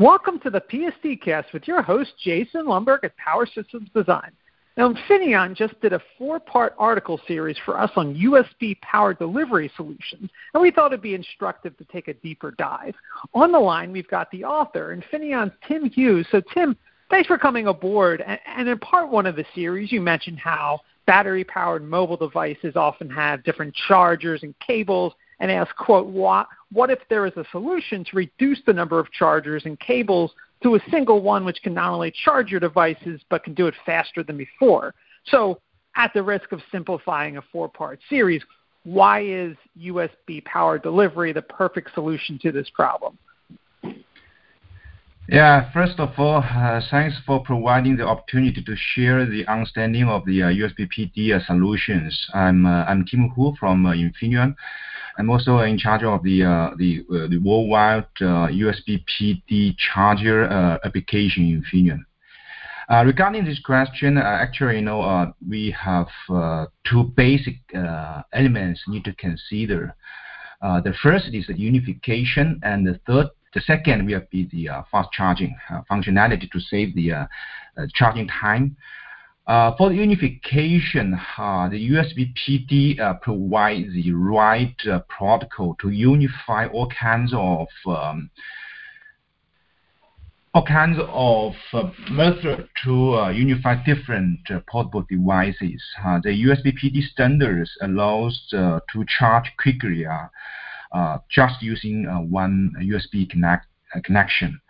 Welcome to the PSD Cast with your host, Jason Lundberg at Power Systems Design. Now, Infineon just did a four part article series for us on USB power delivery solutions, and we thought it'd be instructive to take a deeper dive. On the line, we've got the author, Infineon's Tim Hughes. So, Tim, thanks for coming aboard. And in part one of the series, you mentioned how battery powered mobile devices often have different chargers and cables and ask, quote, what, what if there is a solution to reduce the number of chargers and cables to a single one which can not only charge your devices but can do it faster than before? So, at the risk of simplifying a four part series, why is USB power delivery the perfect solution to this problem? Yeah, first of all, uh, thanks for providing the opportunity to share the understanding of the uh, USB PD uh, solutions. I'm uh, I'm Tim Hu from uh, Infineon. I'm also in charge of the uh, the, uh, the worldwide uh, USB PD charger uh, application in Infineon. Uh, regarding this question, uh, actually, you know, we have two basic elements need to consider. the first is the unification, and the third, the second will be the fast charging functionality to save the charging time. Uh, for the unification, uh, the USB PD uh, provides the right uh, protocol to unify all kinds of um, all kinds of uh, methods to uh, unify different portable devices. the USB PD standards allows to charge quickly just using one USB connect, connection.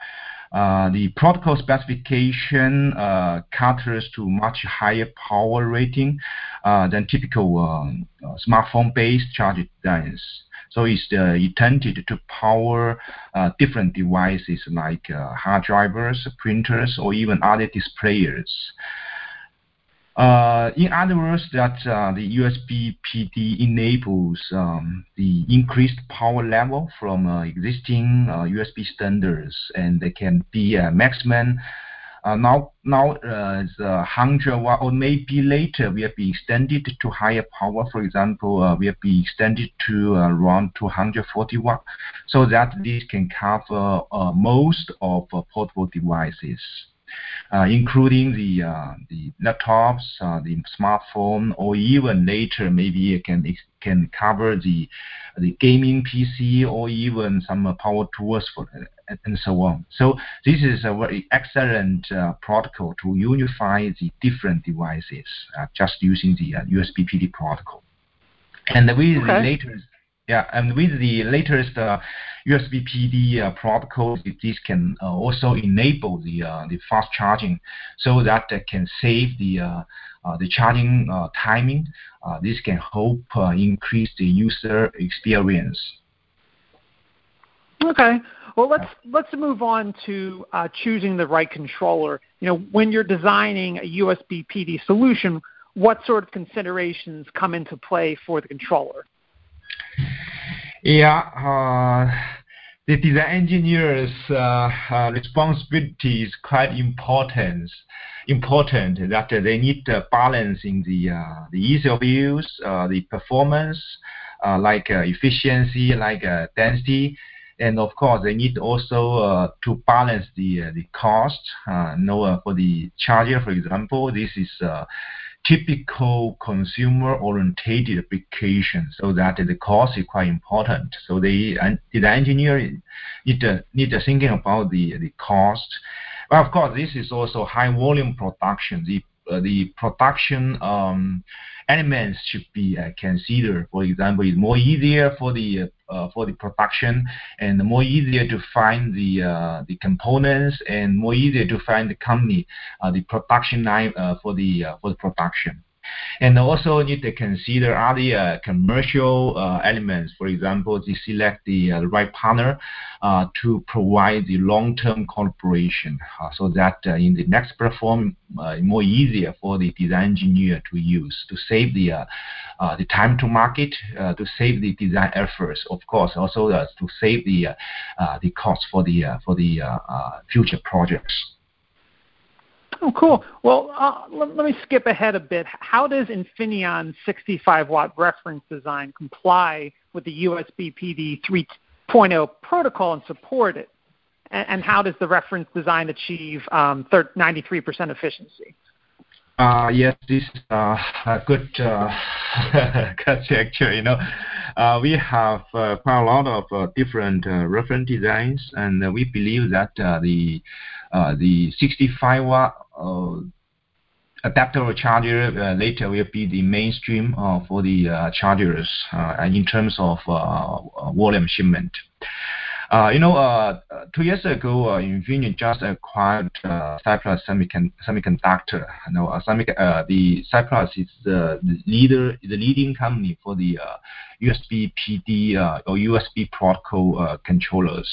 Uh, the protocol specification uh, caters to much higher power rating uh, than typical uh, smartphone-based charge devices. So it's uh, intended to power different devices like hard drivers, printers, or even other displays. Uh, in other words, that uh, the USB PD enables um, the increased power level from uh, existing USB standards, and they can be maximum. Now, now uh, the 100 watt, or maybe later, will be extended to higher power. For example, will be extended to around 240 watt, so that this can cover most of portable devices. Uh, including the uh, the laptops, uh, the smartphone, or even later maybe it can it can cover the the gaming PC or even some power tools for and so on. So this is a very excellent uh, protocol to unify the different devices uh, just using the uh, USB PD protocol. And with okay. the latest yeah, and with the latest uh, USB PD uh, protocol, this can uh, also enable the uh, the fast charging, so that can save the uh, uh, the charging timing. this can help increase the user experience. Okay. Well, let's let's move on to choosing the right controller. You know, when you're designing a USB PD solution, what sort of considerations come into play for the controller? Yeah, uh, the design engineer's uh, uh, responsibility is quite important. Important that they need to balancing the uh, the ease of use, uh, the performance, like efficiency, like density, and of course they need also to balance the the cost. Uh, know, for the charger, for example, this is typical consumer-oriented application, so that the cost is quite important. So the the engineer need to need to thinking about the the cost. But of course, this is also high volume production. The production um, elements should be uh, considered. For example, it's more easier for the uh, for the production and more easier to find the uh, the components and more easier to find the company uh, the production line uh, for the for the production. And also need to consider other uh, commercial uh, elements. For example, to select the uh, right partner uh, to provide the long-term collaboration uh, so that uh, in the next platform, uh, more easier for the design engineer to use to save the the time to market, to save the design efforts, of course, also to save the the cost for the for the future projects. Oh, cool. Well, uh, let, let, me skip ahead a bit. How does Infineon's 65 watt reference design comply with the USB PD 3.0 protocol and support it? and, and how does the reference design achieve um, 93% efficiency? Uh, yes, this is uh, a good uh. You know, uh, we have uh, quite a lot of uh, different uh, reference designs, and we believe that the the 65 watt uh, adapter charger uh, later will be the mainstream uh, for the uh, chargers uh, in terms of uh, volume shipment. You know, two years ago, Infineon just acquired Cypress Semicon- Semiconductor. You know, the Cypress is the, the leader, the leading company for the USB PD or USB protocol controllers.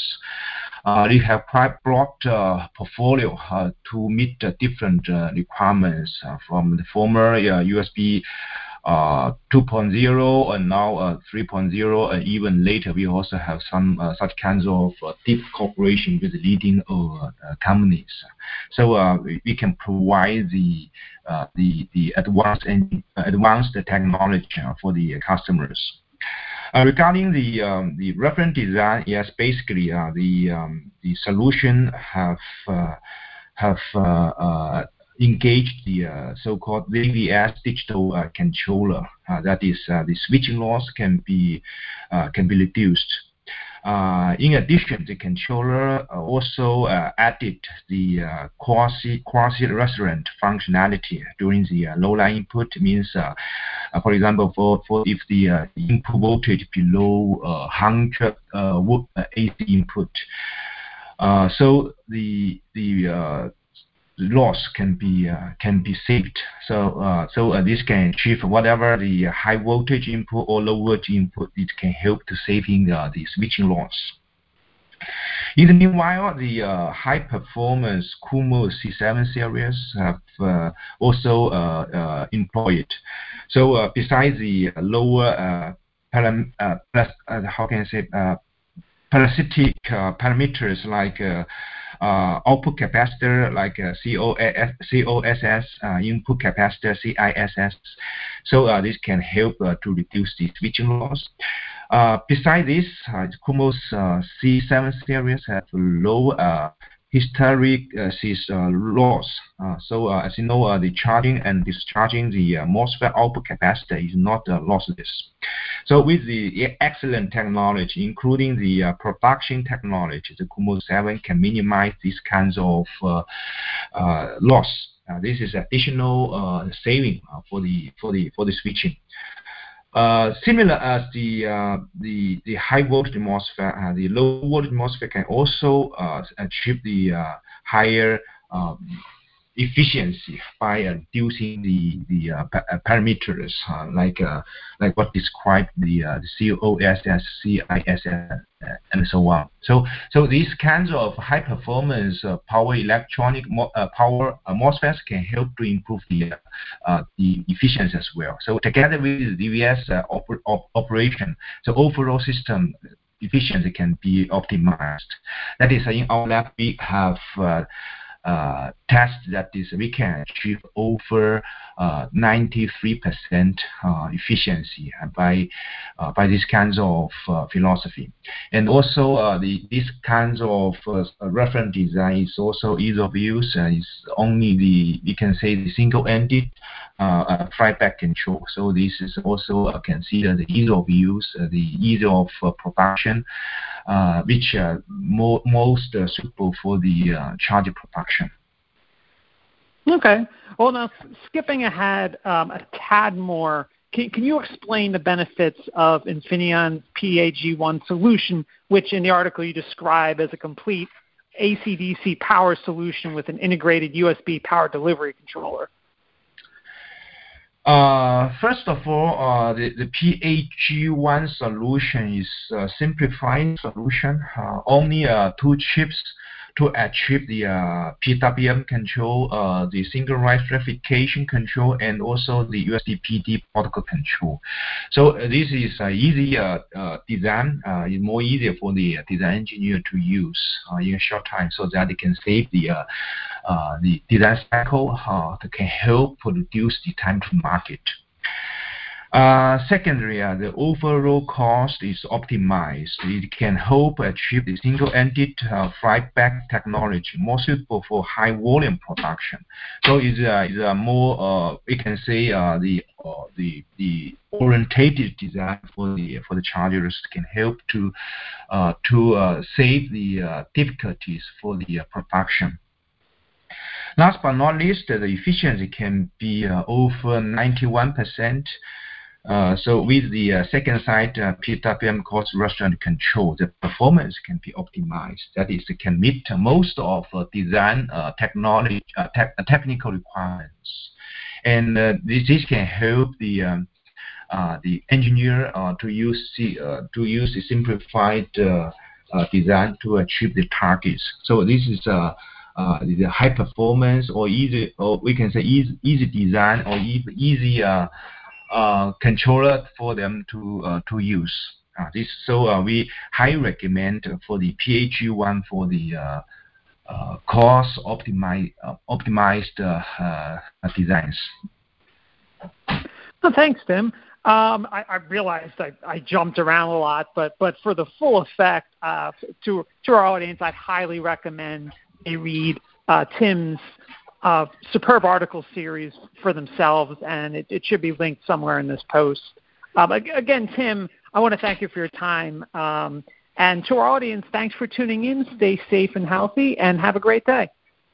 Uh, they have quite broad uh, portfolio uh, to meet the different uh, requirements uh, from the former uh, USB uh, 2.0 and now uh, 3.0, and even later we also have some uh, such kinds of uh, deep cooperation with leading uh, uh, companies. So uh, we, we can provide the uh, advanced technology uh, for the customers. Uh, regarding the um, the reference design, yes, basically uh, the um, the solution have uh, have uh, uh, engage the so-called ZVS digital controller. That is, the switching loss can be can be reduced. Uh, in addition, the controller uh, also uh, added the quasi quasi resonant functionality during the low line input. Means, for example, if the input voltage below 100 AC input, so the the loss can be uh, can be saved. So uh, so uh, this can achieve whatever the high voltage input or low voltage input. It can help to saving the switching loss. In the meanwhile, the uh, high performance CoolMOS C7 series have uh, also uh, employed. So besides the lower param- how can I say parasitic parameters like uh, output capacitor like uh, COS, COSS, uh, input capacitor CISS. So uh, this can help uh, to reduce the switching loss. Uh, besides this, uh, CoolMOS uh, C7 series have low uh, hysteresis uh, loss. Uh, so uh, as you know, uh, the charging and discharging the uh, MOSFET output capacitor is not lossless. So with the excellent technology, including the production technology, the CoolMOS 7 can minimize these kinds of loss. This is additional saving for the for the for the switching. Uh, similar as the uh, the the high voltage MOSFET, uh, the low voltage MOSFET can also achieve the higher um, efficiency by uh, reducing the the uh, uh, parameters uh, like uh, like what described the uh, the COSS, CISS, and so on. So so these kinds of high performance power electronic power MOSFETs can help to improve the the efficiency as well. So together with the ZVS op operation, so overall system efficiency can be optimized. That is, in our lab, we have uh, uh, test that is we can achieve over uh, 93% uh, efficiency by uh, by these kinds of uh, philosophy, and also uh, the these kinds of reference design is also ease of use. is only the we can say the single-ended uh, feedback control. So this is also considered the ease of use, the ease of production, which are mo most suitable for the charger production. Okay. Well, now skipping ahead um, a tad more, can, can, you explain the benefits of Infineon's PAG1 solution, which in the article you describe as a complete AC/DC power solution with an integrated USB power delivery controller? Uh, first of all, uh, the, the PAG1 solution is a simplified solution. Uh, only uh, two chips to achieve the uh, PWM control, uh, the synchronous rectification control, and also the USB PD protocol control. So uh, this is uh, easy uh, uh, design. It's more easier for the design engineer to use in a short time, so that they can save the the design cycle. that can help reduce the time to market. Uh, secondly, uh, the overall cost is optimized. It can help achieve the single-ended uh, back technology more suitable for high volume production. So it's, uh, it's a more, uh, we can say, uh, the uh, the the orientated design for the for the chargers can help to uh, to uh, save the uh, difficulties for the uh, production. Last but not least, the efficiency can be uh, over 91 percent uh, so with the uh, second side uh, PWM quasi resonant control, the performance can be optimized. That is, it can meet most of the design technology te technical requirements, and this, this can help the um, the engineer to use the, to use a simplified design to achieve the targets. So this is uh, the high performance or easy, or we can say easy, easy design or easy, easy uh, uh, controller for them to uh, to use. Uh, this so uh, we highly recommend for the PAG1 for the uh, uh, cost optimized optimized designs. Well, thanks, Tim. Um, I, I, realized I, I, jumped around a lot, but but for the full effect uh, to to our audience, I'd highly recommend they read uh, Tim's uh, superb article series for themselves, and it, it, should be linked somewhere in this post. Um, again, Tim, I want to thank you for your time. Um, and to our audience, thanks for tuning in. Stay safe and healthy, and have a great day.